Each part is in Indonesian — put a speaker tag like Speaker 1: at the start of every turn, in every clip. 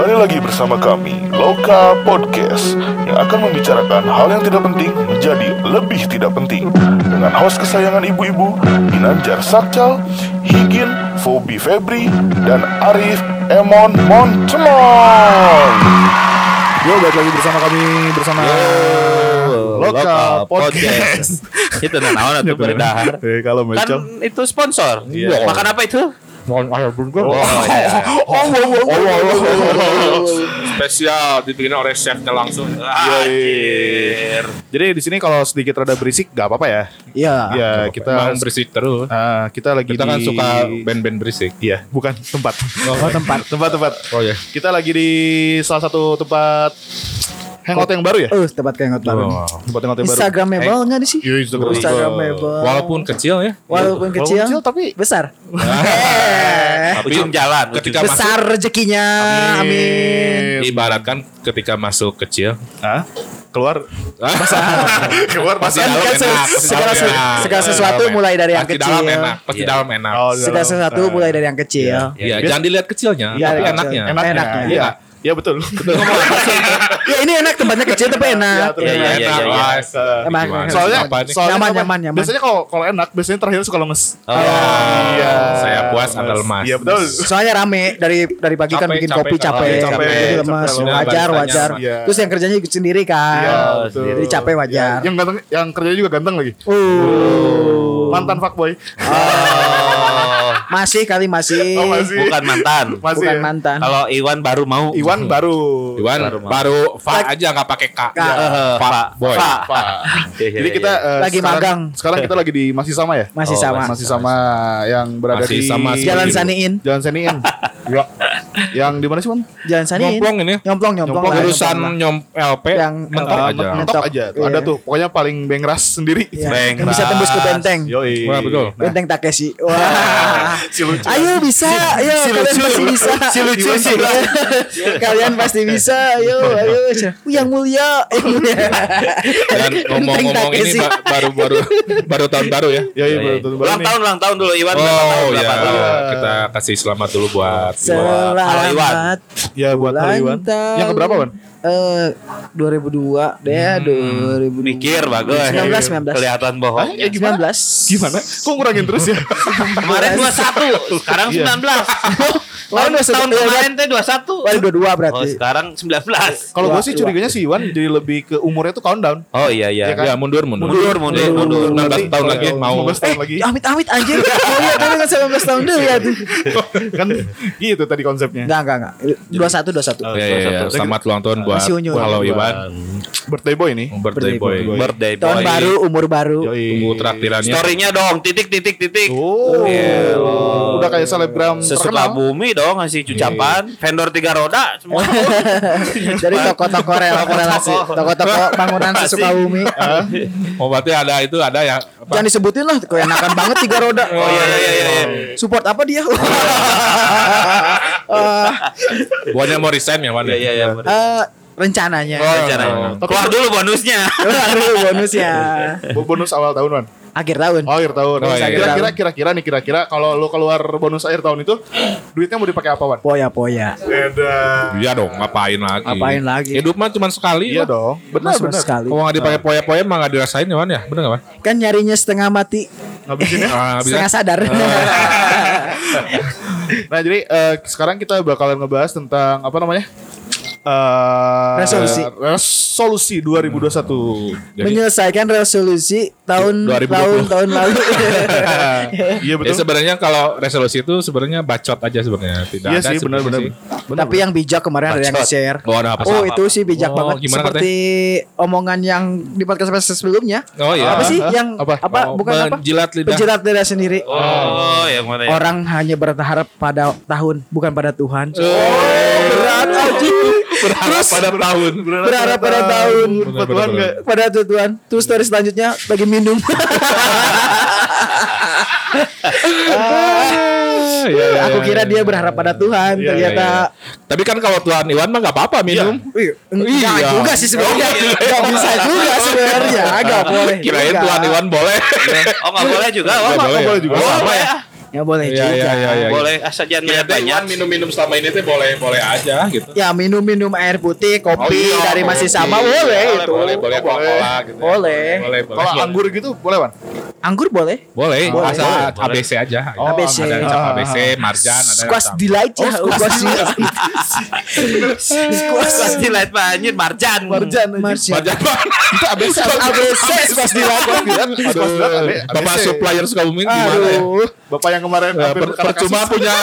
Speaker 1: Kembali lagi bersama kami, Loka Podcast, yang akan membicarakan hal yang tidak penting menjadi lebih tidak penting. Dengan host kesayangan ibu-ibu, Ginanjar Sakcal, Higin, Fobi Febri, dan Arif Emon Montemon.
Speaker 2: Yo, balik lagi bersama kami bersama Loka Podcast.
Speaker 3: itu naon atuh bari dahar.
Speaker 2: Eh, kalau
Speaker 3: Kan
Speaker 2: macam
Speaker 3: itu sponsor.
Speaker 2: Iya.
Speaker 3: Makan apa itu?
Speaker 2: Mohon ayah pun
Speaker 3: Oh, iya.
Speaker 4: spesial dibikin oleh chefnya langsung.
Speaker 3: Anjir.
Speaker 2: Jadi di sini kalau sedikit rada berisik gak apa-apa ya.
Speaker 5: Iya.
Speaker 2: Ya, kita
Speaker 4: Emang berisik terus.
Speaker 2: ah, kita lagi
Speaker 4: Kita kan
Speaker 2: di
Speaker 4: suka band-band berisik.
Speaker 2: Iya, bukan tempat.
Speaker 5: Oh, tempat.
Speaker 2: tempat tempat.
Speaker 4: Oh ya.
Speaker 2: Kita lagi di salah satu tempat hangout yang baru ya?
Speaker 5: Oh, tempat kayak baru.
Speaker 2: Tempat hangout yang baru.
Speaker 5: Instagramable nggak nih sih?
Speaker 2: Iya, Instagram.
Speaker 5: Instagramable.
Speaker 4: Walaupun kecil ya.
Speaker 5: Walaupun kecil,
Speaker 2: kecil, tapi-
Speaker 5: besar. Eh,
Speaker 4: Tapi
Speaker 3: Ujung jalan.
Speaker 4: ketika
Speaker 5: besar rezekinya. Amin.
Speaker 4: Ibaratkan ketika masuk kecil.
Speaker 2: Hah? Keluar keluar
Speaker 4: Pasti
Speaker 2: masih
Speaker 4: dalam
Speaker 5: kan
Speaker 4: enak.
Speaker 5: segala se-
Speaker 4: enak.
Speaker 5: segala
Speaker 4: Pasti
Speaker 5: sesuatu
Speaker 4: dalam
Speaker 5: mulai dari yang
Speaker 4: Pasti dalam
Speaker 5: kecil.
Speaker 4: enak. Pasti
Speaker 3: Iya.
Speaker 4: dalam enak.
Speaker 2: Oh,
Speaker 5: Segala sesuatu mulai dari yang kecil.
Speaker 4: Ya, jangan dilihat kecilnya,
Speaker 5: Iya,
Speaker 4: tapi
Speaker 5: iya,
Speaker 4: enaknya.
Speaker 2: enaknya.
Speaker 5: Enaknya.
Speaker 2: Iya. Iya betul.
Speaker 5: Ya ini enak tempatnya kecil tapi enak.
Speaker 2: Iya,
Speaker 3: Iya, iya, iya,
Speaker 4: Enak,
Speaker 3: iya.
Speaker 5: Emang
Speaker 4: gimana?
Speaker 2: Soalnya, soalnya
Speaker 5: Nyaman, nyaman, nyaman.
Speaker 2: Biasanya kalau kalau enak, biasanya terakhir suka lemes.
Speaker 3: Oh.
Speaker 2: Iya.
Speaker 4: Saya puas, Anda lemas.
Speaker 2: Iya betul.
Speaker 5: Soalnya rame dari dari pagi kan bikin kopi
Speaker 4: capek,
Speaker 5: capek, lemas, wajar wajar.
Speaker 2: Iya.
Speaker 5: Terus yang kerjanya ikut sendiri kan.
Speaker 2: Iya, betul.
Speaker 5: Jadi capek wajar.
Speaker 2: Yang ganteng, yang kerjanya juga ganteng lagi.
Speaker 5: Uh.
Speaker 2: Mantan fuckboy.
Speaker 3: Oh,
Speaker 5: Masih kali masih.
Speaker 2: Oh, masih.
Speaker 3: bukan mantan.
Speaker 2: Masih
Speaker 5: Bukan
Speaker 2: ya?
Speaker 5: mantan.
Speaker 3: Kalau Iwan baru mau.
Speaker 2: Iwan baru.
Speaker 4: Iwan
Speaker 3: Baru
Speaker 4: baru Fa aja nggak pakai K.
Speaker 5: K.
Speaker 4: Pak
Speaker 3: Pak.
Speaker 4: boy.
Speaker 3: Pak.
Speaker 2: Pak.
Speaker 3: Iya, iya,
Speaker 2: Jadi
Speaker 3: iya,
Speaker 2: kita eh,
Speaker 5: Lagi
Speaker 2: sekarang,
Speaker 5: magang.
Speaker 2: Sekarang kita lagi di masih sama ya?
Speaker 5: Masih
Speaker 3: Oh,
Speaker 5: sama.
Speaker 2: Masih sama yang berada
Speaker 4: Masih
Speaker 2: di
Speaker 4: sama
Speaker 5: Jalan. Saniin.
Speaker 2: Jalan Seniin. ya. Yang di mana sih, Bang?
Speaker 5: Jalan Saniin.
Speaker 4: Nyomplong ini.
Speaker 5: Nyomplong, nyomplong.
Speaker 2: Nyomplong,
Speaker 5: lah,
Speaker 4: Urusan
Speaker 5: nyomplong lah.
Speaker 4: nyom LP
Speaker 5: Yang,
Speaker 4: mentok
Speaker 5: eh,
Speaker 4: aja.
Speaker 5: men-
Speaker 2: Mentok aja.
Speaker 5: Iya.
Speaker 2: Ada tuh. Pokoknya paling bengras sendiri.
Speaker 5: Iya,
Speaker 3: Beng,
Speaker 5: yang bisa tembus ke benteng.
Speaker 2: Yoi.
Speaker 4: Wah, betul.
Speaker 5: Benteng Takeshi. Wah.
Speaker 2: Si lucu.
Speaker 5: Ayo bisa, ayo
Speaker 2: Si
Speaker 5: kalian
Speaker 2: lucu.
Speaker 5: pasti bisa.
Speaker 2: Si lucu sih.
Speaker 5: kalian pasti bisa. Ayo, ayo. Yang mulia. Yang mulia.
Speaker 4: Dan ngomong-ngomong
Speaker 5: Benteng
Speaker 4: ini
Speaker 5: Takeshi.
Speaker 4: ba- baru baru baru tahun baru ya.
Speaker 2: Ya, iya, betul. betul.
Speaker 3: Ulang
Speaker 2: Ini.
Speaker 3: tahun, ulang tahun dulu Iwan. berapa tahun,
Speaker 4: Oh ya,
Speaker 3: tahun?
Speaker 4: kita kasih selamat dulu buat buat
Speaker 3: Halo, Iwan.
Speaker 2: Ya, buat hari Iwan. Yang keberapa, Wan?
Speaker 5: Eh 2002 deh, 2002.
Speaker 3: Mikir bagus.
Speaker 5: 19 19.
Speaker 3: Kelihatan bohong.
Speaker 2: Ya, gimana?
Speaker 5: 19.
Speaker 2: Gimana? Kok ngurangin terus ya?
Speaker 3: Kemarin 21, sekarang
Speaker 2: Iya.
Speaker 3: 19.
Speaker 5: Kemarin
Speaker 3: Tahun,
Speaker 5: 21.
Speaker 3: tahun kemarin teh 21.
Speaker 5: Oh, 22
Speaker 3: Oh,
Speaker 5: berarti.
Speaker 3: sekarang 19.
Speaker 2: Kalau gue
Speaker 5: Dua,
Speaker 2: sih
Speaker 5: dua.
Speaker 2: curiganya si Iwan jadi lebih ke umurnya tuh countdown.
Speaker 3: Oh iya iya.
Speaker 2: Iya kan?
Speaker 4: Ya mundur mundur.
Speaker 3: Mundur, mundur, mundur.
Speaker 4: 16 tahun lagi mau
Speaker 2: 15 tahun lagi.
Speaker 5: Amit amit anjir. Oh iya, tapi kan 19 tahun dulu ya tuh.
Speaker 2: kan gitu tadi konsepnya.
Speaker 5: Enggak, enggak, enggak. 21 21.
Speaker 4: Ya, ya, ya. Selamat ulang tahun buat
Speaker 5: Masih unyu.
Speaker 4: Halo Iwan.
Speaker 2: Birthday boy nih.
Speaker 4: Birthday boy.
Speaker 3: Birthday boy.
Speaker 5: Tahun baru, umur baru.
Speaker 2: Yoi.
Speaker 4: Tunggu traktirannya.
Speaker 3: Story-nya dong, titik titik titik.
Speaker 2: Oh.
Speaker 3: Iya.
Speaker 2: Udah kayak selebgram
Speaker 3: Sesuka
Speaker 2: terkenal.
Speaker 3: bumi dong ngasih ucapan. Vendor tiga roda semua.
Speaker 5: Dari toko-toko rel relasi, toko-toko bangunan sesuka bumi.
Speaker 4: Oh berarti ada itu ada ya apa?
Speaker 5: Jangan disebutin lah, keenakan banget tiga roda.
Speaker 3: Oh iya iya iya. iya.
Speaker 5: Support apa dia? Eh,
Speaker 4: Buatnya mau resign ya Wan? ya?
Speaker 3: Iya iya
Speaker 5: rencananya.
Speaker 3: Oh, rencananya. Keluar dulu bonusnya.
Speaker 5: Aduh, bonusnya.
Speaker 2: Bo- bonus awal tahun man.
Speaker 5: Akhir tahun.
Speaker 2: Oh akhir tahun.
Speaker 4: Oh, iya, iya.
Speaker 2: Kira-kira kira-kira nih kira-kira kalau lu keluar bonus akhir tahun itu duitnya mau dipakai apa Wan?
Speaker 5: Poya-poya.
Speaker 2: Beda.
Speaker 4: Iya dong, ngapain lagi?
Speaker 5: Ngapain lagi?
Speaker 4: Hidup mah cuma sekali.
Speaker 2: Iya
Speaker 4: lah.
Speaker 2: dong. Benar benar.
Speaker 5: sekali.
Speaker 4: Kalau nggak dipakai poya-poya mah nggak dirasain ya Wan ya? Bener nggak Wan?
Speaker 5: Kan nyarinya setengah mati,
Speaker 2: Ngabisinnya.
Speaker 4: Ah, bisa.
Speaker 5: setengah sadar.
Speaker 2: Nah jadi eh, sekarang kita bakalan ngebahas tentang apa namanya? Eh,
Speaker 5: Resolusi.
Speaker 2: resolusi 2021.
Speaker 4: Jadi,
Speaker 5: Menyelesaikan resolusi tahun
Speaker 4: 2020.
Speaker 5: tahun tahun lalu.
Speaker 2: Iya
Speaker 4: ya
Speaker 2: betul.
Speaker 4: sebenarnya kalau resolusi itu sebenarnya bacot aja sebenarnya. Tidak
Speaker 2: Iya
Speaker 4: ada
Speaker 2: sih benar benar.
Speaker 4: sebenarnya
Speaker 5: Tapi yang bijak kemarin ada yang
Speaker 3: Bacot.
Speaker 5: share.
Speaker 4: Oh, ada apa?
Speaker 5: Oh
Speaker 3: Apa?
Speaker 5: itu sih bijak
Speaker 4: Oh,
Speaker 5: banget seperti omongan yang di podcast podcast sebelumnya.
Speaker 4: Oh iya.
Speaker 5: Apa sih
Speaker 2: Hah?
Speaker 5: yang
Speaker 2: Apa?
Speaker 5: apa,
Speaker 4: Oh,
Speaker 5: bukan apa?
Speaker 4: menjilat lidah.
Speaker 5: Penjilat lidah sendiri.
Speaker 3: Oh, yang mana ya?
Speaker 5: Orang hanya berharap pada tahun bukan pada Tuhan.
Speaker 4: Oh,
Speaker 5: berat anjing.
Speaker 4: Berharap pada tahun.
Speaker 5: Berharap pada tahun.
Speaker 2: Buat Tuhan nggak?
Speaker 5: Pada Tuhan. Terus story selanjutnya lagi minum.
Speaker 4: Ah, iya, iya,
Speaker 5: Aku
Speaker 4: iya,
Speaker 5: kira
Speaker 4: iya.
Speaker 5: dia berharap pada Tuhan.
Speaker 2: Iya,
Speaker 5: Ternyata
Speaker 4: Tapi kan kalau Tuhan Iwan mah nggak apa-apa minum.
Speaker 5: Wih, enggak
Speaker 4: Iya.
Speaker 5: juga sih sebenarnya. Enggak bisa juga sebenarnya. Enggak boleh.
Speaker 4: Kirain. Tuhan Iwan boleh.
Speaker 3: Oh, enggak boleh juga.
Speaker 4: Nggak
Speaker 3: Oh,
Speaker 4: boleh ya?
Speaker 2: boleh juga.
Speaker 4: Oh,
Speaker 3: sama ya.
Speaker 4: Ya.
Speaker 5: Ya boleh
Speaker 4: Iya,
Speaker 5: juga.
Speaker 4: iya, iya, iya.
Speaker 3: Boleh asal jangan
Speaker 4: Ya,
Speaker 3: banyak
Speaker 4: minum-minum selama ini teh boleh boleh aja gitu.
Speaker 5: Ya minum-minum air putih, kopi
Speaker 3: Oh, iya,
Speaker 5: dari masih sama boleh
Speaker 3: Boleh,
Speaker 5: itu.
Speaker 4: Boleh boleh
Speaker 2: boleh.
Speaker 4: Coca-Cola gitu. ya.
Speaker 5: Boleh.
Speaker 4: Boleh boleh.
Speaker 2: Kalau anggur gitu boleh, Wan?
Speaker 5: Anggur boleh.
Speaker 4: boleh,
Speaker 5: Boleh.
Speaker 4: asal
Speaker 3: Boleh.
Speaker 4: ABC aja.
Speaker 2: Oh,
Speaker 5: ABC.
Speaker 4: Ada yang cap
Speaker 2: Ah.
Speaker 4: ABC, Marjan, ada
Speaker 5: Squash delight ya. Oh, squash delight.
Speaker 3: Squash di light banyak marjan.
Speaker 2: Marjan.
Speaker 5: Marjan.
Speaker 2: Itu ABC.
Speaker 5: ABC squash delight.
Speaker 4: Aduh, Bapak supplier Sukabumi gimana ya?
Speaker 2: Aduh, Bapak yang kemarin
Speaker 4: Ya,
Speaker 2: hampir
Speaker 4: per- percuma
Speaker 2: kasus.
Speaker 4: punya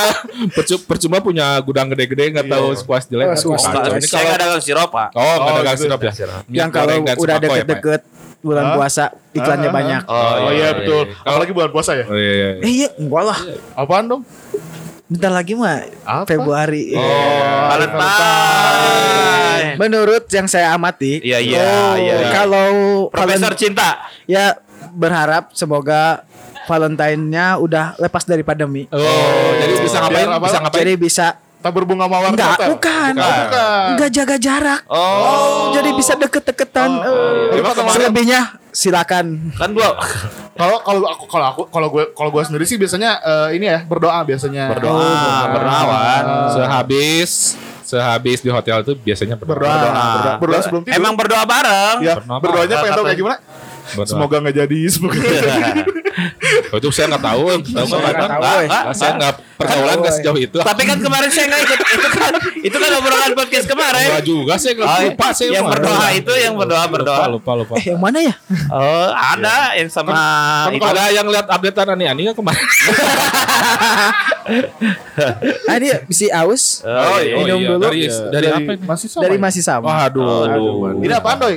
Speaker 4: percu- percuma punya gudang gede-gede nggak tahu squash jelek.
Speaker 5: Oh,
Speaker 4: Aduh,
Speaker 5: squash
Speaker 4: kacau.
Speaker 5: jelek.
Speaker 4: Ini
Speaker 3: Saya
Speaker 4: kalau
Speaker 3: nggak dagang sirup pak.
Speaker 4: Oh, nggak
Speaker 2: Oh,
Speaker 4: ada
Speaker 2: gitu.
Speaker 4: sirup ya.
Speaker 5: Yang kalau udah deket-deket bulan puasa iklannya banyak.
Speaker 2: Oh, iya betul. Apalagi bulan puasa ya.
Speaker 4: Oh iya iya.
Speaker 5: Eh iya, enggak lah.
Speaker 2: Apaan dong?
Speaker 5: Bentar lagi mah
Speaker 2: Apa?
Speaker 5: Februari.
Speaker 2: Oh,
Speaker 3: Valentine.
Speaker 5: Menurut yang saya amati,
Speaker 3: Iya iya
Speaker 5: oh,
Speaker 3: iya.
Speaker 5: kalau
Speaker 3: Profesor
Speaker 5: Valen-
Speaker 3: cinta.
Speaker 5: ya berharap semoga Valentine-nya udah lepas dari pandemi.
Speaker 4: Oh, jadi bisa ngapain?
Speaker 2: Biar apa?
Speaker 4: Bisa ngapain?
Speaker 5: Jadi bisa
Speaker 2: Tabur bunga mawar
Speaker 5: enggak,
Speaker 2: hotel?
Speaker 5: bukan.
Speaker 2: Oh, bukan.
Speaker 5: Enggak jaga jarak.
Speaker 3: Oh.
Speaker 5: Jadi bisa deket-deketan.
Speaker 2: Oh,
Speaker 5: Eh,
Speaker 2: Emang kemarin-
Speaker 5: Selebihnya silakan.
Speaker 3: Kan gua
Speaker 2: Kalau kalau aku kalau aku kalau gue kalau gue sendiri sih biasanya eh, ini ya berdoa biasanya.
Speaker 3: berdoa,
Speaker 5: Oh,
Speaker 3: bernawan.
Speaker 4: Sehabis sehabis di hotel itu biasanya
Speaker 2: Berdoa.
Speaker 4: berdoa.
Speaker 2: Berdoa. Berdoa sebelum tidur.
Speaker 3: Emang berdoa bareng.
Speaker 2: ya
Speaker 4: Berdoa.
Speaker 2: berdoanya pengen tahu kayak gimana?
Speaker 4: Berdoa.
Speaker 2: Semoga nggak jadi, semoga nggak jadi.
Speaker 4: Oh, itu saya nggak tahu, tahu nggak
Speaker 5: nggak tahu,
Speaker 4: Nggak,
Speaker 5: eh.
Speaker 4: nggak, saya nggak pergaulan nggak sejauh itu.
Speaker 3: Tapi kan kemarin saya nggak ikut. Itu kan itu kan obrolan podcast kemarin.
Speaker 4: Enggak juga, saya nggak
Speaker 3: Oh,
Speaker 4: lupa saya.
Speaker 3: yang berdoa itu yang berdoa berdoa.
Speaker 4: Lupa lupa lupa.
Speaker 5: Eh, yang mana ya?
Speaker 3: Oh, ada yang sama itu.
Speaker 4: Ada yang lihat updatean ani-ani nggak kemarin?
Speaker 5: Ah, ini si Aus
Speaker 3: Oh, iya.
Speaker 5: minum
Speaker 4: iya.
Speaker 5: dulu.
Speaker 4: Dari dari apa ini?
Speaker 2: Masih sama.
Speaker 5: dari masih sama.
Speaker 4: Waduh.
Speaker 3: Aduh.
Speaker 2: Ini doi?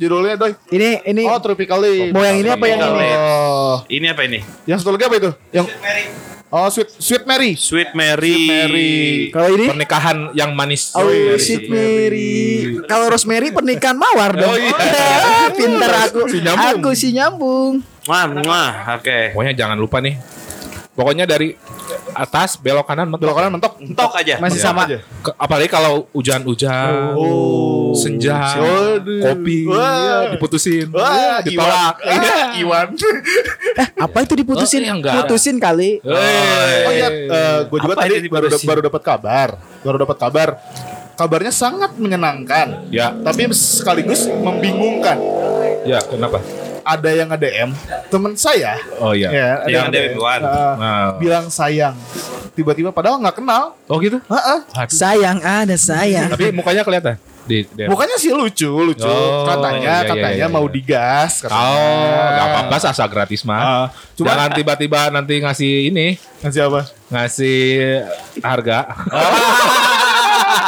Speaker 2: Judulnya doi.
Speaker 5: Ini ini
Speaker 2: Oh, Tropical Leaf.
Speaker 5: mau yang ini apa yang ini?
Speaker 2: Oh,
Speaker 3: Ini apa ini?
Speaker 2: yang satu lagi apa itu? Yang Oh, Sweet Sweet Mary.
Speaker 3: Sweet Mary.
Speaker 2: Mary.
Speaker 5: Kalau ini
Speaker 4: Pernikahan yang manis.
Speaker 5: Oh,
Speaker 2: iya,
Speaker 5: Sweet Mary. Kalau Rosemary pernikahan mawar dong.
Speaker 4: Oh, iya.
Speaker 5: Pinter aku.
Speaker 4: Si nyambung.
Speaker 5: Aku si nyambung.
Speaker 3: Wah, wah, oke.
Speaker 4: Pokoknya jangan lupa nih. Pokoknya dari atas belok kanan mentok.
Speaker 2: Belok kanan mentok.
Speaker 3: Entok aja.
Speaker 5: Masih
Speaker 4: Ya.
Speaker 5: sama.
Speaker 2: aja.
Speaker 4: Ke- apalagi kalau hujan-hujan,
Speaker 2: Oh.
Speaker 4: senja,
Speaker 2: Waduh.
Speaker 4: kopi,
Speaker 2: Wah.
Speaker 4: ya, diputusin,
Speaker 2: Wah,
Speaker 4: ya, ditolak.
Speaker 2: Iwan. Ah, Iwan.
Speaker 5: Eh, apa itu diputusin?
Speaker 4: Oh, iya, enggak.
Speaker 5: Putusin kali.
Speaker 4: Hey.
Speaker 2: Oh iya, gue juga
Speaker 3: Apa
Speaker 2: tadi baru baru dapat kabar. Baru dapat kabar. Kabarnya sangat menyenangkan,
Speaker 4: Ya,
Speaker 2: tapi sekaligus membingungkan.
Speaker 4: ya kenapa?
Speaker 2: Ada yang nge-DM teman saya.
Speaker 4: Oh iya.
Speaker 2: Ya, ada
Speaker 3: Yang DM Iwan.
Speaker 2: uh,
Speaker 4: Nah.
Speaker 2: bilang sayang. Tiba-tiba padahal nggak kenal.
Speaker 4: Oh gitu?
Speaker 2: Heeh.
Speaker 5: Sayang ada sayang.
Speaker 4: Tapi mukanya kelihatan di, di
Speaker 2: Mukanya sih lucu, lucu.
Speaker 4: Oh,
Speaker 2: katanya,
Speaker 4: iya, iya,
Speaker 2: katanya
Speaker 4: iya,
Speaker 2: mau
Speaker 4: iya.
Speaker 2: digas. Katanya.
Speaker 4: Oh, nggak apa-apa asal gratis mah.
Speaker 2: Ah, cuma-
Speaker 4: Jangan tiba-tiba nanti ngasih ini,
Speaker 2: Ngasih apa?
Speaker 4: ngasih harga.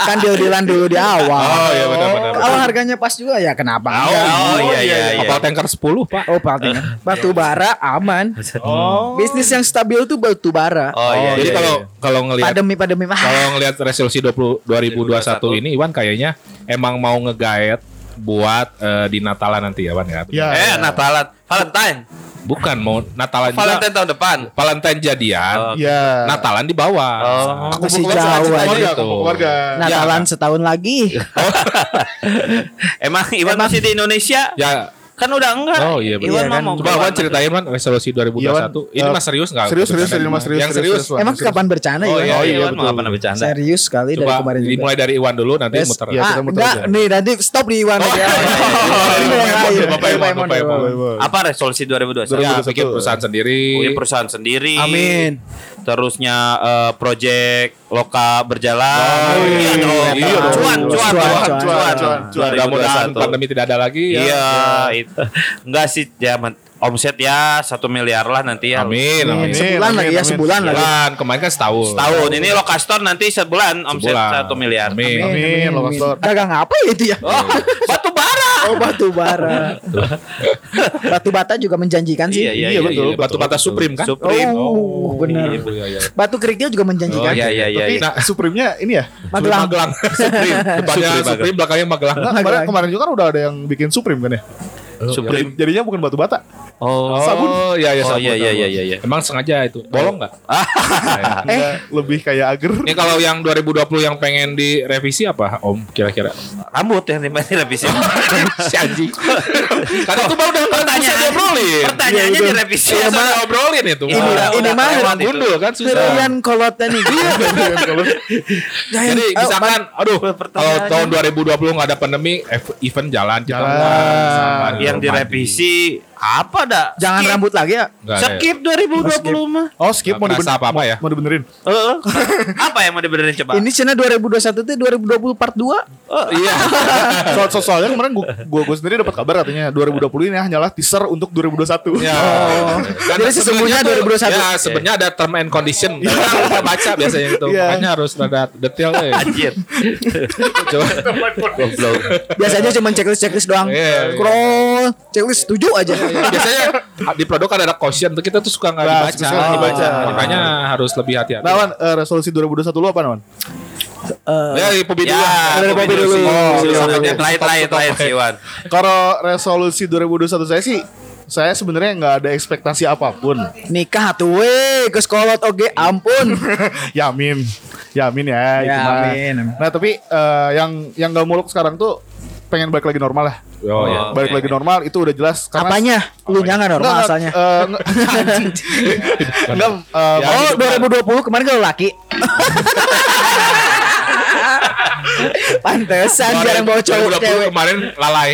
Speaker 5: kan deal-dealan dulu di awal.
Speaker 4: Oh iya benar-benar.
Speaker 5: Kalau harganya pas juga ya kenapa? enggak?
Speaker 3: Oh, iya iya iya.
Speaker 4: Kapal tanker 10, Pak.
Speaker 5: Oh, paling batu bara aman.
Speaker 2: Oh.
Speaker 5: Bisnis yang stabil tuh batu bara.
Speaker 3: Oh iya.
Speaker 4: Jadi
Speaker 3: iya,
Speaker 4: kalau kalau ngelihat
Speaker 5: Pandemi pandemi mah.
Speaker 4: kalau ngelihat resolusi 20 2021 ini Iwan kayaknya emang mau ngegaet buat eh, di Natalan nanti ya Wan ya.
Speaker 2: Ya.
Speaker 3: iya. Eh, Natalan, Valentine.
Speaker 4: Bukan mau Natalan juga.
Speaker 3: Valentine tahun depan.
Speaker 4: Valentine jadian.
Speaker 3: Oh.
Speaker 2: Ya.
Speaker 4: Natalan di bawah.
Speaker 3: Oh.
Speaker 5: Masih
Speaker 2: Kumpul
Speaker 5: jauh
Speaker 2: keluarga,
Speaker 5: aja.
Speaker 2: keluarga.
Speaker 5: Natalan setahun lagi.
Speaker 3: Emang Iwan masih di Indonesia?
Speaker 4: Ya,
Speaker 3: Kan udah enggak.
Speaker 4: Oh, iya, benar.
Speaker 3: Iwan
Speaker 5: Iya, kan.
Speaker 3: mau
Speaker 4: coba
Speaker 3: keluar
Speaker 4: Wan ceritain Wan resolusi 2021.
Speaker 2: Iya, Wan.
Speaker 4: ini
Speaker 2: Eh,
Speaker 4: mas serius nggak?
Speaker 2: serius, serius, serius, mas, serius,
Speaker 4: Yang
Speaker 2: serius,
Speaker 4: serius.
Speaker 2: serius.
Speaker 5: Emang kapan bercanda
Speaker 3: Oh
Speaker 5: ya?
Speaker 3: iya,
Speaker 2: Oh, iya,
Speaker 3: Iwan mau apa bercanda?
Speaker 5: Serius sekali dari
Speaker 4: Coba
Speaker 5: kemarin juga.
Speaker 4: dimulai dari Iwan dulu nanti
Speaker 5: Yes.
Speaker 4: muter.
Speaker 2: Ya,
Speaker 5: ah,
Speaker 2: kita muter
Speaker 5: enggak,
Speaker 2: aja.
Speaker 5: nih nanti stop di Iwan aja. Ini yang lain.
Speaker 4: Bapak Iwan, Bapak Iwan.
Speaker 3: Apa resolusi 2021?
Speaker 4: Ya,
Speaker 2: 2021.
Speaker 4: bikin perusahaan sendiri.
Speaker 3: Punya perusahaan sendiri.
Speaker 5: Amin.
Speaker 3: Terusnya eh, project loka berjalan.
Speaker 2: Oh,
Speaker 3: iya
Speaker 2: iya dong.
Speaker 3: Cuan, cuan,
Speaker 5: Cuan,
Speaker 3: cuan,
Speaker 5: cuan,
Speaker 3: cuan.
Speaker 2: cuan, cuan.
Speaker 4: Mudah-mudahan
Speaker 3: 2021.
Speaker 4: pandemi tidak ada lagi ya.
Speaker 3: Iya, itu. Enggak sih, ya omset ya satu miliar lah nanti ya.
Speaker 4: Amin,
Speaker 5: Amin.
Speaker 4: amin.
Speaker 5: Sebulan
Speaker 2: Amin,
Speaker 5: lagi ya,
Speaker 2: amin.
Speaker 5: sebulan lagi.
Speaker 4: Bulan, kemarin kan setahun.
Speaker 3: Setahun ini lokastor nanti sebulan omset satu miliar.
Speaker 4: Amin.
Speaker 2: Amin, lo pastor.
Speaker 5: Dagang apa ya itu ya?
Speaker 3: Oh.
Speaker 5: Oh batu bara. batu bata juga menjanjikan sih.
Speaker 3: Iya, iya,
Speaker 2: Iya,
Speaker 3: iya,
Speaker 2: betul.
Speaker 3: iya,
Speaker 4: Batu bata Supreme kan?
Speaker 3: Supreme.
Speaker 5: Oh, benar.
Speaker 4: Iya, iya.
Speaker 5: Batu kerikil juga menjanjikan.
Speaker 3: Oh, iya, iya, iya.
Speaker 2: Tapi
Speaker 3: iya.
Speaker 2: nah, Supreme-nya ini ya.
Speaker 5: Magelang.
Speaker 4: Magelang. Supreme. Depannya
Speaker 3: Supreme,
Speaker 4: Supreme, belakangnya Magelang.
Speaker 2: Nah, kemarin, kemarin juga kan udah ada yang bikin Supreme kan ya.
Speaker 3: Supreme.
Speaker 2: Jadi- Jadinya bukan batu bata.
Speaker 3: Oh,
Speaker 2: Sabun.
Speaker 4: Oh, iya, iya,
Speaker 3: Oh,
Speaker 4: sabun,
Speaker 3: iya, iya, iya, iya, iya.
Speaker 4: Emang sengaja itu. Bolong nggak?
Speaker 2: Enggak, lebih kayak agar.
Speaker 4: Ini kalau yang 2020 yang pengen direvisi apa Om kira-kira?
Speaker 3: rambut yang di mana revisi.
Speaker 4: si anjing. Karena itu baru udah
Speaker 3: Pertanyaan-
Speaker 4: diobrolin.
Speaker 3: Pertanyaannya direvisi.
Speaker 4: Iya, mah ngobrolin itu.
Speaker 5: Ini-
Speaker 4: Udah-
Speaker 5: ini
Speaker 4: udah
Speaker 5: mah
Speaker 4: gundul kan susah.
Speaker 5: Kerian kolotnya nih.
Speaker 4: Jadi
Speaker 5: Eh,
Speaker 4: misalkan aduh kalau tahun 2020 nggak ada pandemi ev- event jalan kita
Speaker 2: Jalan.
Speaker 4: misalkan
Speaker 3: Yang direvisi apa dah?
Speaker 5: Jangan
Speaker 3: Skip.
Speaker 5: rambut lagi ya.
Speaker 4: Nggak ada ya?
Speaker 3: Skip 2020 mah.
Speaker 2: Oh skip mau dibenerin
Speaker 4: kerasa apa-apa ya?
Speaker 2: Mau dibenerin
Speaker 3: Heeh. apa yang mau dibenerin coba?
Speaker 5: Ini cina 2021 tuh 2020 part 2.
Speaker 4: Iya.
Speaker 2: Soal so, soalnya kemarin gua, gua, gua sendiri dapat kabar katanya 2020 ini hanyalah teaser untuk 2021.
Speaker 4: Ya. Dan
Speaker 5: Jadi sesungguhnya
Speaker 4: sebenarnya tuh-
Speaker 5: 2021.
Speaker 4: Ya, sebenarnya ada term and condition. Kita lupa baca biasanya itu.
Speaker 2: Iya.
Speaker 4: Makanya harus ada detail ya.
Speaker 3: Anjir.
Speaker 4: Coba.
Speaker 3: Goblok.
Speaker 5: Biasanya cuma checklist-checklist doang.
Speaker 4: Iya, iya.
Speaker 5: Scroll, checklist 7 aja.
Speaker 4: Biasanya di produk kan ada caution tuh kita tuh suka nggak
Speaker 2: Nah,
Speaker 4: dibaca.
Speaker 2: suka nggak dibaca.
Speaker 4: Makanya harus lebih hati-hati.
Speaker 2: Nah, Wan, eh, resolusi 2021 lu apa, Wan?
Speaker 4: Ya, di Pobi dulu.
Speaker 3: Ya,
Speaker 2: Dari Bobby dulu.
Speaker 3: Oh,
Speaker 2: Oke, oke, oke.
Speaker 3: Lain lain lain sih Wan.
Speaker 2: Kalau resolusi 2021 saya sih saya sebenarnya nggak ada ekspektasi apa pun.
Speaker 5: Nikah tuh we ke sekolot oge ampun.
Speaker 2: Yamin. Yamin ya, itu mah.
Speaker 5: Yamin.
Speaker 2: Nah, tapi eh, yang yang nggak muluk sekarang tuh pengen balik lagi normal lah.
Speaker 4: Oh, ya.
Speaker 3: Oh.
Speaker 2: Balik lagi normal itu udah jelas karena
Speaker 5: Apanya? Lu nya nggak normal
Speaker 2: Enggak,
Speaker 5: asalnya.
Speaker 2: eh, nggak- anjing. Enggak, eh,
Speaker 4: Ya,
Speaker 5: Oh 2020 kemarin kalau laki. Pantesan jarang bawa cowok
Speaker 4: 2020
Speaker 5: cewek.
Speaker 4: kemarin lalai.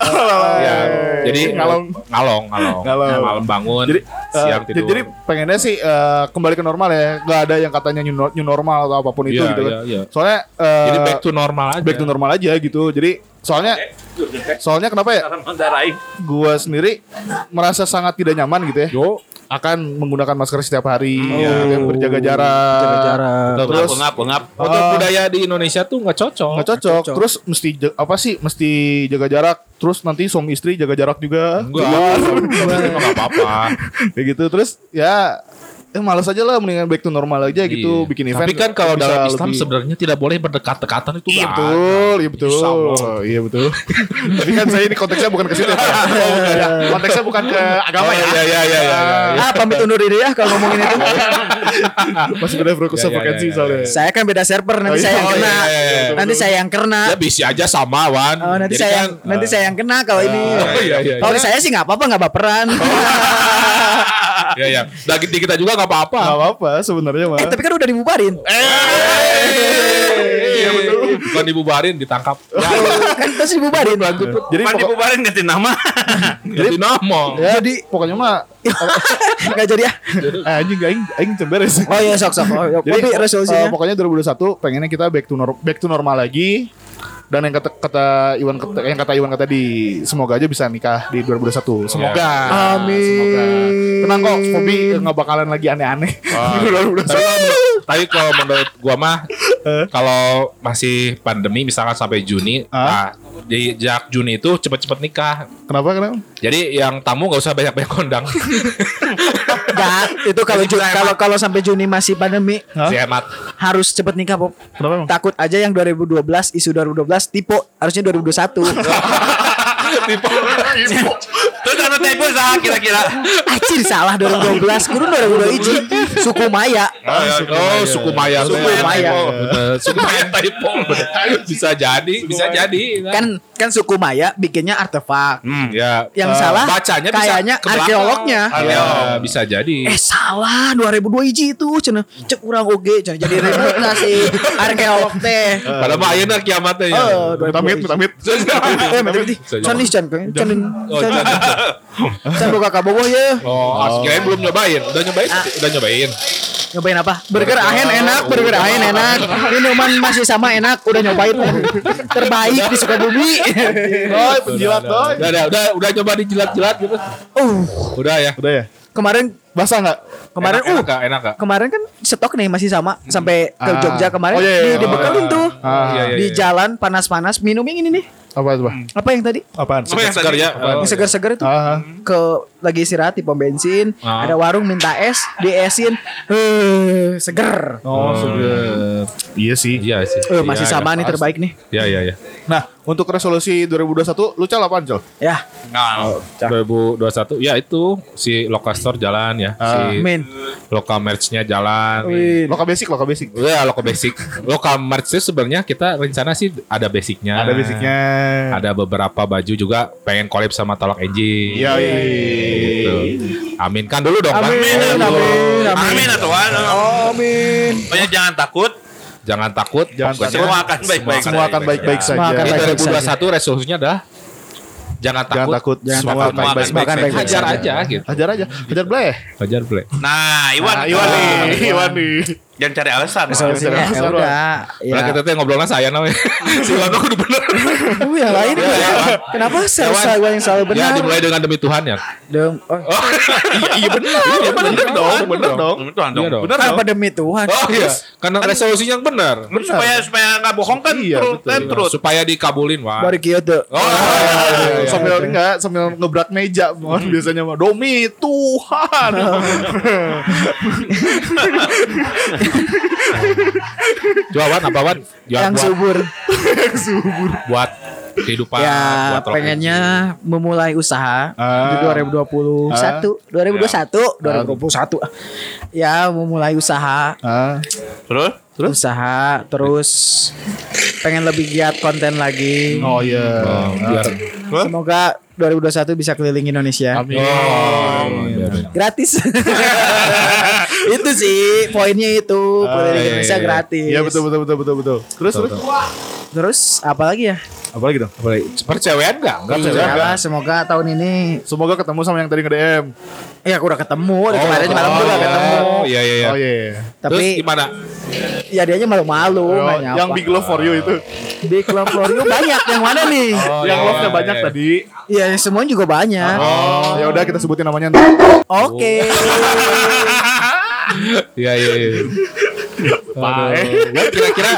Speaker 4: Ya, jadi
Speaker 2: ngalong.
Speaker 4: ngalong, ngalong.
Speaker 2: Ngalong.
Speaker 4: Malam bangun,
Speaker 2: Jadi
Speaker 4: siang
Speaker 2: eh,
Speaker 4: tidur.
Speaker 2: jadi pengennya sih eh, kembali ke normal ya. Nggak ada yang katanya new, new normal atau apa pun itu
Speaker 4: Iya,
Speaker 2: gitu kan.
Speaker 4: iya, iya.
Speaker 2: Soalnya eh,
Speaker 4: Jadi back to normal aja.
Speaker 2: back to normal aja gitu. Jadi soalnya soalnya kenapa ya? Gua sendiri merasa sangat tidak nyaman gitu ya.
Speaker 4: Yo,
Speaker 2: Akan menggunakan masker setiap hari,
Speaker 4: Hmm.
Speaker 2: ya, yang berjaga jarak.
Speaker 5: Jaga jarak.
Speaker 2: Terus
Speaker 3: ngap ngap.
Speaker 4: untuk
Speaker 2: Ah.
Speaker 4: budaya di Indonesia tuh nggak cocok.
Speaker 2: nggak cocok. Terus mesti apa sih? Mesti jaga jarak. Terus nanti suami istri jaga jarak juga.
Speaker 4: Enggak, enggak apa-apa.
Speaker 2: Kayak gitu. Terus ya eh malas aja lah mendingan back to normal aja gitu
Speaker 4: Iya.
Speaker 2: bikin event.
Speaker 4: Tapi kan kalau dalam Islam
Speaker 2: lebih-
Speaker 4: sebenarnya tidak boleh berdekat-dekatan itu
Speaker 2: Iya betul, iya betul.
Speaker 4: Loh.
Speaker 2: iya betul. Tapi kan saya ini konteksnya bukan ke situ. ya. Ya, konteksnya bukan ke agama ya.
Speaker 4: Iya, iya, iya, iya.
Speaker 5: Ah pamit undur diri ya kalau ngomongin itu.
Speaker 2: Masih beda frekuensi
Speaker 4: Iya, iya, iya,
Speaker 2: soalnya.
Speaker 5: Saya kan beda server nanti
Speaker 2: Oh,
Speaker 5: saya yang
Speaker 2: iya,
Speaker 5: kena.
Speaker 4: iya, iya, iya.
Speaker 5: Nanti saya yang kena.
Speaker 4: Ya bisa aja sama Wan.
Speaker 5: Oh, nanti
Speaker 4: Jadi
Speaker 5: saya
Speaker 4: kan,
Speaker 5: yang, nanti
Speaker 4: eh,
Speaker 5: saya yang kena kalau ini.
Speaker 4: Oh, iya, iya,
Speaker 5: Kalau saya sih nggak apa-apa nggak baperan.
Speaker 4: Ya ya. Daging di kita juga nggak apa-apa.
Speaker 2: Gak apa-apa sebenarnya mah.
Speaker 5: eh tapi kan udah dibubarin.
Speaker 4: Iya betul. Bukan dibubarin, ditangkap. Ya,
Speaker 5: kan terus dibubarin.
Speaker 2: Jadi pokok-
Speaker 3: dibubarin ganti nama.
Speaker 4: jadi nama.
Speaker 2: ya,
Speaker 5: Jadi
Speaker 2: pokoknya mah
Speaker 5: nggak jadi ya.
Speaker 2: eh, anjing aing aing cemberes.
Speaker 5: Oh iya sok sok. Oh, iya.
Speaker 2: Jadi
Speaker 5: Tapi
Speaker 2: eh,
Speaker 5: resolusinya.
Speaker 2: pokoknya 2021 pengennya kita back to nor- back to normal lagi. Dan yang kata kata Iwan kata, yang kata Iwan kata di semoga aja bisa nikah di 2021. Semoga.
Speaker 5: Amin.
Speaker 2: Semoga. Tenang kok, Fobi nggak bakalan lagi aneh-aneh. di 2021.
Speaker 4: Tapi kalau menurut gua mah kalau masih pandemi misalkan sampai Juni,
Speaker 2: Ah.
Speaker 4: nah di sejak Juni itu cepet-cepet nikah.
Speaker 2: Kenapa kenapa?
Speaker 4: Jadi yang tamu nggak usah banyak-banyak kondang.
Speaker 5: Enggak, itu kalau Ju- kalau kalau sampai Juni masih pandemi
Speaker 2: Hah?
Speaker 4: Si hemat.
Speaker 5: harus cepet nikah, Pop.
Speaker 2: Kenapa?
Speaker 5: Takut aja yang 2012 isu 2012 tipe harusnya 2021.
Speaker 3: Terus anu typo saha kira-kira.
Speaker 5: Acir salah 2012, kudu 2002 iji. Suku Maya.
Speaker 4: Oh, suku Maya.
Speaker 5: Suku Maya.
Speaker 4: Bener, Suku Maya typo. Bisa jadi, bisa jadi.
Speaker 5: Kan kan suku Maya bikinnya artefak.
Speaker 4: Hmm, ya.
Speaker 5: Yang
Speaker 4: Eh,
Speaker 5: salah
Speaker 4: bacanya bisa
Speaker 5: kayaknya arkeolognya.
Speaker 4: Ya, bisa jadi.
Speaker 5: Eh salah 2002 iji itu cenah cek urang oge cenah jadi ribut lah si arkeolog teh.
Speaker 4: Pada mah ayeuna kiamatnya ya.
Speaker 5: Oh,
Speaker 2: Mitamit, mitamit.
Speaker 5: Eh, mati mati. Can can can
Speaker 4: Oh,
Speaker 5: buka kabogoh ya.
Speaker 4: Oh, kirain belum nyobain. Udah nyobain?
Speaker 5: Ah.
Speaker 4: Udah nyobain.
Speaker 5: Nyobain apa? Burger ahen enak, burger ahen enak. Minuman masih sama enak, udah nyobain. Terbaik di Sukabumi.
Speaker 2: Doi, penjilat doi.
Speaker 4: Udah, udah, udah, udah coba dijilat-jilat gitu.
Speaker 5: Uh,
Speaker 4: Udah ya.
Speaker 2: Udah ya?
Speaker 5: kemarin
Speaker 2: Basah nggak?
Speaker 5: kemarin
Speaker 4: enak,
Speaker 5: uh
Speaker 4: enak, gak? enak gak?
Speaker 5: kemarin kan stok nih masih sama sampai ke
Speaker 2: Ah.
Speaker 5: Jogja kemarin
Speaker 2: Oh, iya, iya,
Speaker 5: di,
Speaker 2: iya.
Speaker 5: tuh
Speaker 2: Ah,
Speaker 4: iya, iya.
Speaker 5: di jalan panas-panas minum yang ini nih
Speaker 2: Apa itu, Pak?
Speaker 5: apa yang tadi
Speaker 2: Apaan?
Speaker 3: Apa yang
Speaker 4: Segar
Speaker 3: tadi?
Speaker 4: ya.
Speaker 5: yang segar-segar itu
Speaker 2: Ah,
Speaker 5: ke lagi istirahat di pom bensin
Speaker 4: Ah.
Speaker 5: ada warung minta es diesin eh seger
Speaker 2: oh, sudah. Iya sih.
Speaker 4: Iya sih.
Speaker 5: Eh, masih
Speaker 4: Iya,
Speaker 5: sama
Speaker 4: iya,
Speaker 5: nih terbaik nih.
Speaker 4: Iya iya iya.
Speaker 2: Nah, untuk resolusi 2021 lu cal apaan, Cal?
Speaker 5: Ya,
Speaker 3: Nah,
Speaker 4: 2021 ya itu si Lokastor jalan ya, si
Speaker 5: Amin.
Speaker 4: lokal merch-nya jalan.
Speaker 5: Wih.
Speaker 2: Loka basic, loka basic.
Speaker 4: Ya lokal basic. lokal merch sebenarnya kita rencana sih ada basicnya.
Speaker 2: Ada basicnya.
Speaker 4: Ada beberapa baju juga pengen collab sama Tolak Engine.
Speaker 2: Iya, iya.
Speaker 4: Gitu. Amin kan dulu dong.
Speaker 5: Amin, amin, amin.
Speaker 3: Amin atuan.
Speaker 5: Amin.
Speaker 3: Pokoknya jangan takut.
Speaker 4: Jangan takut.
Speaker 2: Jangan
Speaker 4: Pokoknya
Speaker 3: Semua akan baik-baik.
Speaker 2: Semua akan baik-baik
Speaker 5: Semua
Speaker 2: saja.
Speaker 5: akan
Speaker 4: Di
Speaker 5: baik-baik
Speaker 4: 2021 resolusinya adalah jangan takut.
Speaker 2: Jangan takut.
Speaker 5: Jangan
Speaker 2: Semua
Speaker 5: takut.
Speaker 2: akan
Speaker 3: Semua
Speaker 2: baik-baik
Speaker 5: akan
Speaker 2: saja.
Speaker 4: Hajar aja gitu.
Speaker 2: Hajar aja. Hajar bleh.
Speaker 4: Hajar play.
Speaker 3: Nah, Iwan.
Speaker 2: Nah, Iwan nih. Iwan nih.
Speaker 3: Jangan cari alasan.
Speaker 5: Resolusinya
Speaker 2: Jangan
Speaker 5: ya udah. Ya.
Speaker 4: Nah, kita tuh ngobrolnya saya namanya. si Iwan udah bener.
Speaker 5: Oh, yang lain Kenapa saya saya yang selalu
Speaker 4: Ya
Speaker 5: benar?
Speaker 4: dimulai dengan demi Tuhan ya.
Speaker 5: Dong. Oh,
Speaker 2: Iya benar. Iya benar dong. Benar dong.
Speaker 3: Tuhan dong.
Speaker 4: Iya dong.
Speaker 2: Benar dong.
Speaker 5: Kenapa demi Tuhan?
Speaker 4: Oh iya, karena resolusinya yang benar.
Speaker 3: Terus supaya supaya nggak bohong kan
Speaker 2: Iya, betul.
Speaker 3: kan.
Speaker 4: Supaya dikabulin, Wah.
Speaker 5: Bari kieu.
Speaker 4: Oh, iya, iya, iya.
Speaker 2: sambil enggak sambil ngebrak meja mohon biasanya mah domi Tuhan
Speaker 4: Coba Wan, apa Wan? Ya,
Speaker 5: Yang
Speaker 4: buat,
Speaker 5: subur.
Speaker 4: buat kehidupan,
Speaker 5: Ya,
Speaker 4: buat
Speaker 5: pengennya memulai usaha
Speaker 2: Ah.
Speaker 5: di 2021, 2021, 2021. Ya, memulai usaha,
Speaker 2: ah
Speaker 3: Terus?
Speaker 5: usaha terus pengen lebih giat konten lagi.
Speaker 2: oh iya
Speaker 4: Oh, biar
Speaker 5: Semoga 2021 bisa keliling Indonesia.
Speaker 2: amin
Speaker 4: Oh, biar-
Speaker 5: Gratis. itu sih poinnya itu keliling
Speaker 4: iya,
Speaker 5: Indonesia
Speaker 4: iya.
Speaker 5: gratis.
Speaker 2: iya betul betul betul betul betul terus terus
Speaker 5: Terus apa lagi ya?
Speaker 2: apa lagi dong
Speaker 4: enggak? Enggak
Speaker 5: Iya
Speaker 4: percewean.
Speaker 5: lah, semoga tahun ini
Speaker 2: semoga ketemu sama yang tadi nge DM
Speaker 5: ya aku udah ketemu, dari kemarin malam juga ketemu.
Speaker 4: Oh, iya iya iya.
Speaker 2: oh iya
Speaker 4: Terus
Speaker 5: Tapi
Speaker 4: gimana?
Speaker 5: ya dia aja malu-malu
Speaker 2: Oh,
Speaker 5: nggak
Speaker 2: yang big love for you itu
Speaker 5: Big Love for You banyak yang mana nih?
Speaker 4: Oh,
Speaker 2: yang
Speaker 4: iya,
Speaker 2: love nya
Speaker 4: iya,
Speaker 2: banyak
Speaker 4: iya.
Speaker 2: tadi
Speaker 5: Iya, semua juga banyak.
Speaker 2: oh ya udah kita sebutin namanya
Speaker 5: Oke.
Speaker 4: Iya iya iya.
Speaker 2: Pae.
Speaker 4: Aduh. Kira-kira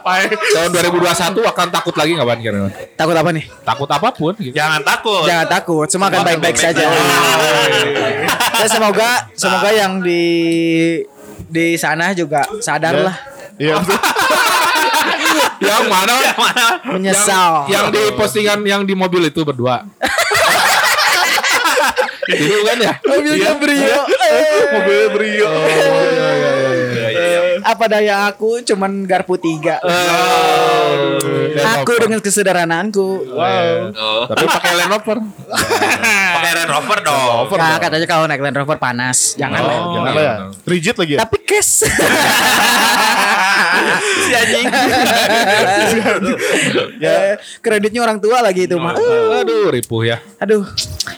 Speaker 2: Pae.
Speaker 4: tahun 2021 akan takut lagi nggak Wan? Kira-kira?
Speaker 5: Takut apa nih?
Speaker 4: Takut apa pun gitu.
Speaker 3: Jangan takut.
Speaker 5: Jangan takut, semua akan baik-baik saja. Dan semoga semoga yang di di sana juga sadar lah
Speaker 2: iya.
Speaker 4: Yang mana? Wan?
Speaker 3: Mana?
Speaker 5: menyesal.
Speaker 4: Yang di postingan yang di mobil itu berdua. itu kan ya?
Speaker 5: Mobilnya Brio.
Speaker 2: mobil brio
Speaker 5: Apa daya aku cuman garpu tiga. Aku dengan kesederhanaanku.
Speaker 2: wow
Speaker 3: Oh.
Speaker 4: Tapi pakai Land Rover.
Speaker 3: Pakai Land Rover dong.
Speaker 5: Nah, katanya kalau naik Land Rover panas. Jangan lah.
Speaker 2: Oh, jangan lah ya rigid lagi ya
Speaker 5: Tapi cash.
Speaker 3: Si anjing.
Speaker 5: ya, kreditnya orang tua lagi itu mah. Eh,
Speaker 4: Aduh, ripuh ya.
Speaker 5: Aduh.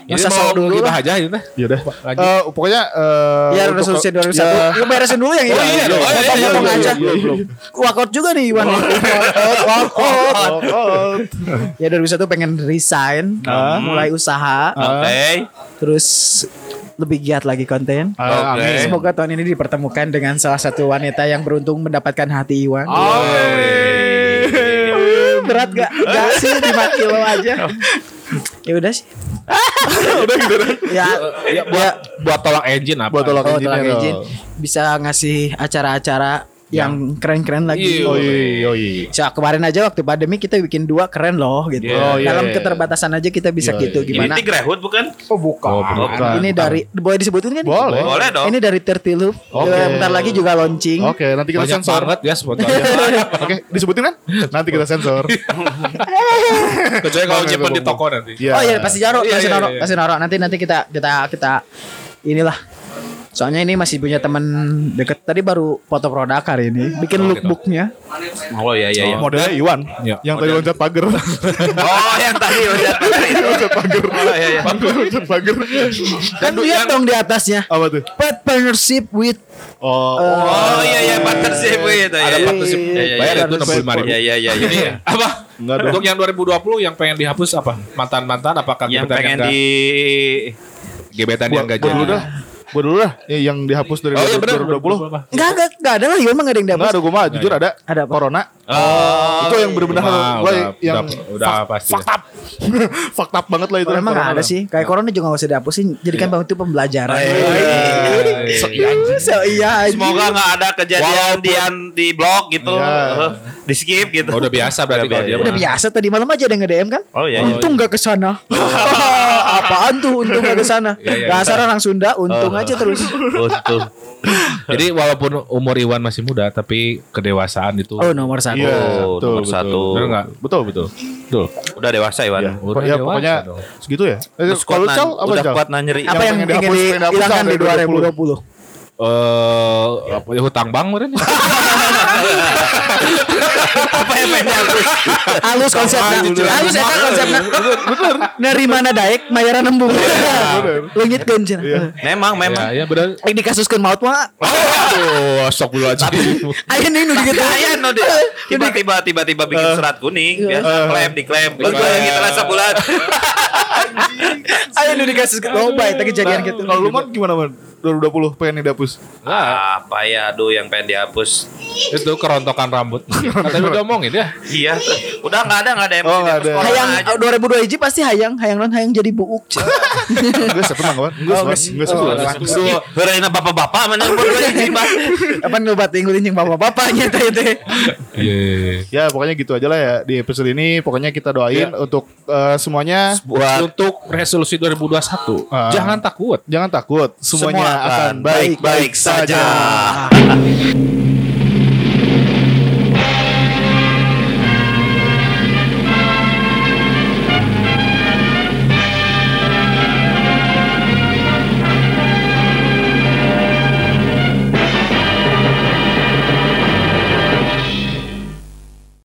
Speaker 4: Ini
Speaker 5: Masa
Speaker 4: mau
Speaker 5: dulu
Speaker 4: kita
Speaker 5: lah.
Speaker 4: aja itu teh.
Speaker 2: ya udah. Eh, pokoknya eh,
Speaker 5: Ya
Speaker 2: untuk-
Speaker 5: resolusi 2001
Speaker 2: ya,
Speaker 5: Lu beresin dulu yang ini
Speaker 2: Oh, iya.
Speaker 5: Potong-potong
Speaker 2: Iya, iya,
Speaker 5: aja
Speaker 2: iya, iya, iya.
Speaker 5: Juga nih Iwan Walkout
Speaker 2: Oh, oh.
Speaker 5: Ya 2001 pengen resign
Speaker 2: Ah.
Speaker 5: Mulai usaha
Speaker 3: Oke.
Speaker 5: Terus lebih giat lagi konten
Speaker 2: Ah,
Speaker 3: Oke.
Speaker 2: amin.
Speaker 5: Semoga tahun ini dipertemukan dengan salah satu wanita yang beruntung mendapatkan hati Iwan
Speaker 2: Amin.
Speaker 5: Berat gak? Gak sih 5 kilo aja Ya udah sih
Speaker 2: udah gitu dah.
Speaker 5: Ya,
Speaker 4: Ya, buat buat tolak engine apa?
Speaker 2: Buat tolak
Speaker 5: Oh,
Speaker 2: engine
Speaker 5: tolak
Speaker 2: ya,
Speaker 5: engine. Bisa ngasih acara-acara yang keren-keren lagi.
Speaker 4: Iya.
Speaker 2: Oh iya, oh iya.
Speaker 5: So, kemarin aja waktu pandemi kita bikin dua keren loh gitu.
Speaker 4: Iya.
Speaker 2: Oh, iya,
Speaker 5: Dalam
Speaker 2: iya.
Speaker 5: keterbatasan aja kita bisa
Speaker 2: Iya,
Speaker 5: gitu
Speaker 2: iya.
Speaker 5: gimana?
Speaker 3: Ini Tigrehut bukan?
Speaker 5: Oh bukan.
Speaker 4: Oh, bukan.
Speaker 5: Ini dari boleh disebutin kan?
Speaker 2: Boleh.
Speaker 3: Boleh dong.
Speaker 5: Ini dari Tertilup.
Speaker 2: Oke.
Speaker 5: Bentar lagi juga launching.
Speaker 2: Oke, nanti kita
Speaker 4: Banyak
Speaker 2: sensor.
Speaker 4: banget ya.
Speaker 2: Oke, disebutin kan? Nanti kita sensor.
Speaker 4: Kecuali kalau nyimpen di toko nanti.
Speaker 2: Iya.
Speaker 5: Oh iya pasti Jaro,
Speaker 4: Iya,
Speaker 5: kasih
Speaker 4: iya,
Speaker 5: Naro,
Speaker 4: iya.
Speaker 5: kasih Naro. Nanti nanti kita kita kita inilah. Soalnya ini masih punya teman deket tadi baru foto produk hari ini, bikin
Speaker 4: Oh, gitu.
Speaker 5: lookbooknya.
Speaker 3: Oh iya iya iya.
Speaker 2: Modelnya Iwan.
Speaker 4: Iya.
Speaker 2: Yang tadi loncat pagar.
Speaker 3: Oh yang tadi udah itu.
Speaker 2: loncat pagar.
Speaker 3: Oh iya iya.
Speaker 2: Loncat pagar.
Speaker 5: Kan lihat dong di atasnya.
Speaker 2: Apa tuh?
Speaker 5: Pet partnership with
Speaker 2: Oh,
Speaker 3: Oh iya iya partnership itu.
Speaker 4: Ada
Speaker 3: iya,
Speaker 4: partnership.
Speaker 3: iya, iya,
Speaker 4: Bayar
Speaker 3: iya.
Speaker 4: itu 65 ribu.
Speaker 3: Iya iya iya.
Speaker 4: Ini
Speaker 3: iya.
Speaker 4: apa?
Speaker 2: Enggak dong.
Speaker 4: Untuk yang 2020 yang pengen dihapus apa? Mantan-mantan apakah
Speaker 3: Yang pengen
Speaker 4: yang
Speaker 3: di
Speaker 4: gebetan yang enggak
Speaker 2: Gua
Speaker 4: jadi?
Speaker 2: dulu Gua dulu dah. Ya, yang dihapus dari
Speaker 4: Oh iya benar
Speaker 2: 2020.
Speaker 5: Enggak, enggak, enggak ada lah, Iwan mah enggak ada yang
Speaker 2: Enggak
Speaker 5: dapet.
Speaker 2: ada gue mah jujur ada.
Speaker 5: Ada apa?
Speaker 2: Corona.
Speaker 3: Oh,
Speaker 2: itu yang benar-benar
Speaker 4: Wah,
Speaker 2: gue
Speaker 4: udah,
Speaker 2: yang
Speaker 4: udah, udah
Speaker 2: fuck-
Speaker 4: pasti.
Speaker 2: fucked up. fucked up banget lah itu.
Speaker 5: Emang enggak ada sih. Kayak corona juga enggak usah dihapusin, jadikan itu pembelajaran.
Speaker 3: Iya.
Speaker 4: So, iya, anjing.
Speaker 5: So, iya.
Speaker 3: Semoga nggak ada kejadian di di blog gitu,
Speaker 2: Iya.
Speaker 3: Eh, di skip gitu.
Speaker 4: Oh, udah biasa berarti kalau dia
Speaker 5: Udah biasa tadi malam aja ada yang nge-DM kan?
Speaker 3: Oh iya.
Speaker 5: Untung gak ke sana Apaan tuh untung gak ke sana
Speaker 4: Iya, iya,
Speaker 5: Dasar orang Sunda Untung
Speaker 3: Oh.
Speaker 5: aja terus
Speaker 3: Untung.
Speaker 4: Jadi walaupun umur Iwan masih muda tapi kedewasaan itu
Speaker 5: Oh nomor satu
Speaker 2: Iya,
Speaker 3: Oh,
Speaker 2: betul,
Speaker 3: nomor
Speaker 2: betul.
Speaker 3: satu.
Speaker 4: bener enggak?
Speaker 2: Betul, betul. Betul.
Speaker 3: Udah dewasa Iwan.
Speaker 2: Ya,
Speaker 4: Udah
Speaker 2: ya
Speaker 4: dewasa
Speaker 2: pokoknya
Speaker 4: dong.
Speaker 2: segitu ya. Eh,
Speaker 3: Terus
Speaker 2: Kalau Cal
Speaker 3: nan-
Speaker 2: apa
Speaker 3: udah kuat nan nyeri.
Speaker 5: Apa yang
Speaker 2: pengen
Speaker 5: ingin
Speaker 2: dihapus, pengen dihapus
Speaker 5: dihilangkan di 2020
Speaker 4: Eh, apa ya hutang bank meren?
Speaker 3: Apa yang pengen dihapus?
Speaker 5: Halus konsepnya Halus eta konsepnya Bener Dari mana daek Mayaran nembung Lengit kencen
Speaker 3: Memang, memang.
Speaker 4: Ya, ya benar.
Speaker 5: Yang dikasuskan maut mah
Speaker 4: Oh, sok dulu aja.
Speaker 5: Ayo nih nu digitu
Speaker 3: Kaya no dia. Tiba-tiba tiba-tiba bikin surat kuning, biasa klaim diklaim. Lalu kita rasa bulan.
Speaker 5: Ayo nu dikasuskan Loba eta kejadian gitu
Speaker 2: Kalau lu man gimana man? 2020 pengen dihapus.
Speaker 3: Apa ya aduh yang pengen dihapus.
Speaker 4: Itu kerontokan rambut. Katanya udah ngomongin ya.
Speaker 3: Iya, udah nggak ada nggak ada yang
Speaker 2: Oh, ada.
Speaker 5: Hayang
Speaker 3: aja.
Speaker 5: 2002 hiji pasti hayang Hayang non hayang jadi buuk
Speaker 2: Enggak saya tenang kawan. Enggak
Speaker 5: Oh, geus.
Speaker 2: enggak
Speaker 5: Oh,
Speaker 3: Heureuy bapak-bapak mana yang berdua ini, Mbak.
Speaker 5: Apa nu batinggulin yang bapak-bapaknya teh teh
Speaker 4: Iya.
Speaker 2: Ya pokoknya gitu aja lah ya di episode ini. Pokoknya kita doain untuk eh, semuanya
Speaker 3: Buat
Speaker 4: Untuk resolusi 2021,
Speaker 2: Ah.
Speaker 4: jangan takut.
Speaker 2: jangan takut. Semuanya
Speaker 3: Semua akan
Speaker 2: baik-baik
Speaker 3: baik-baik
Speaker 2: saja.
Speaker 3: saja.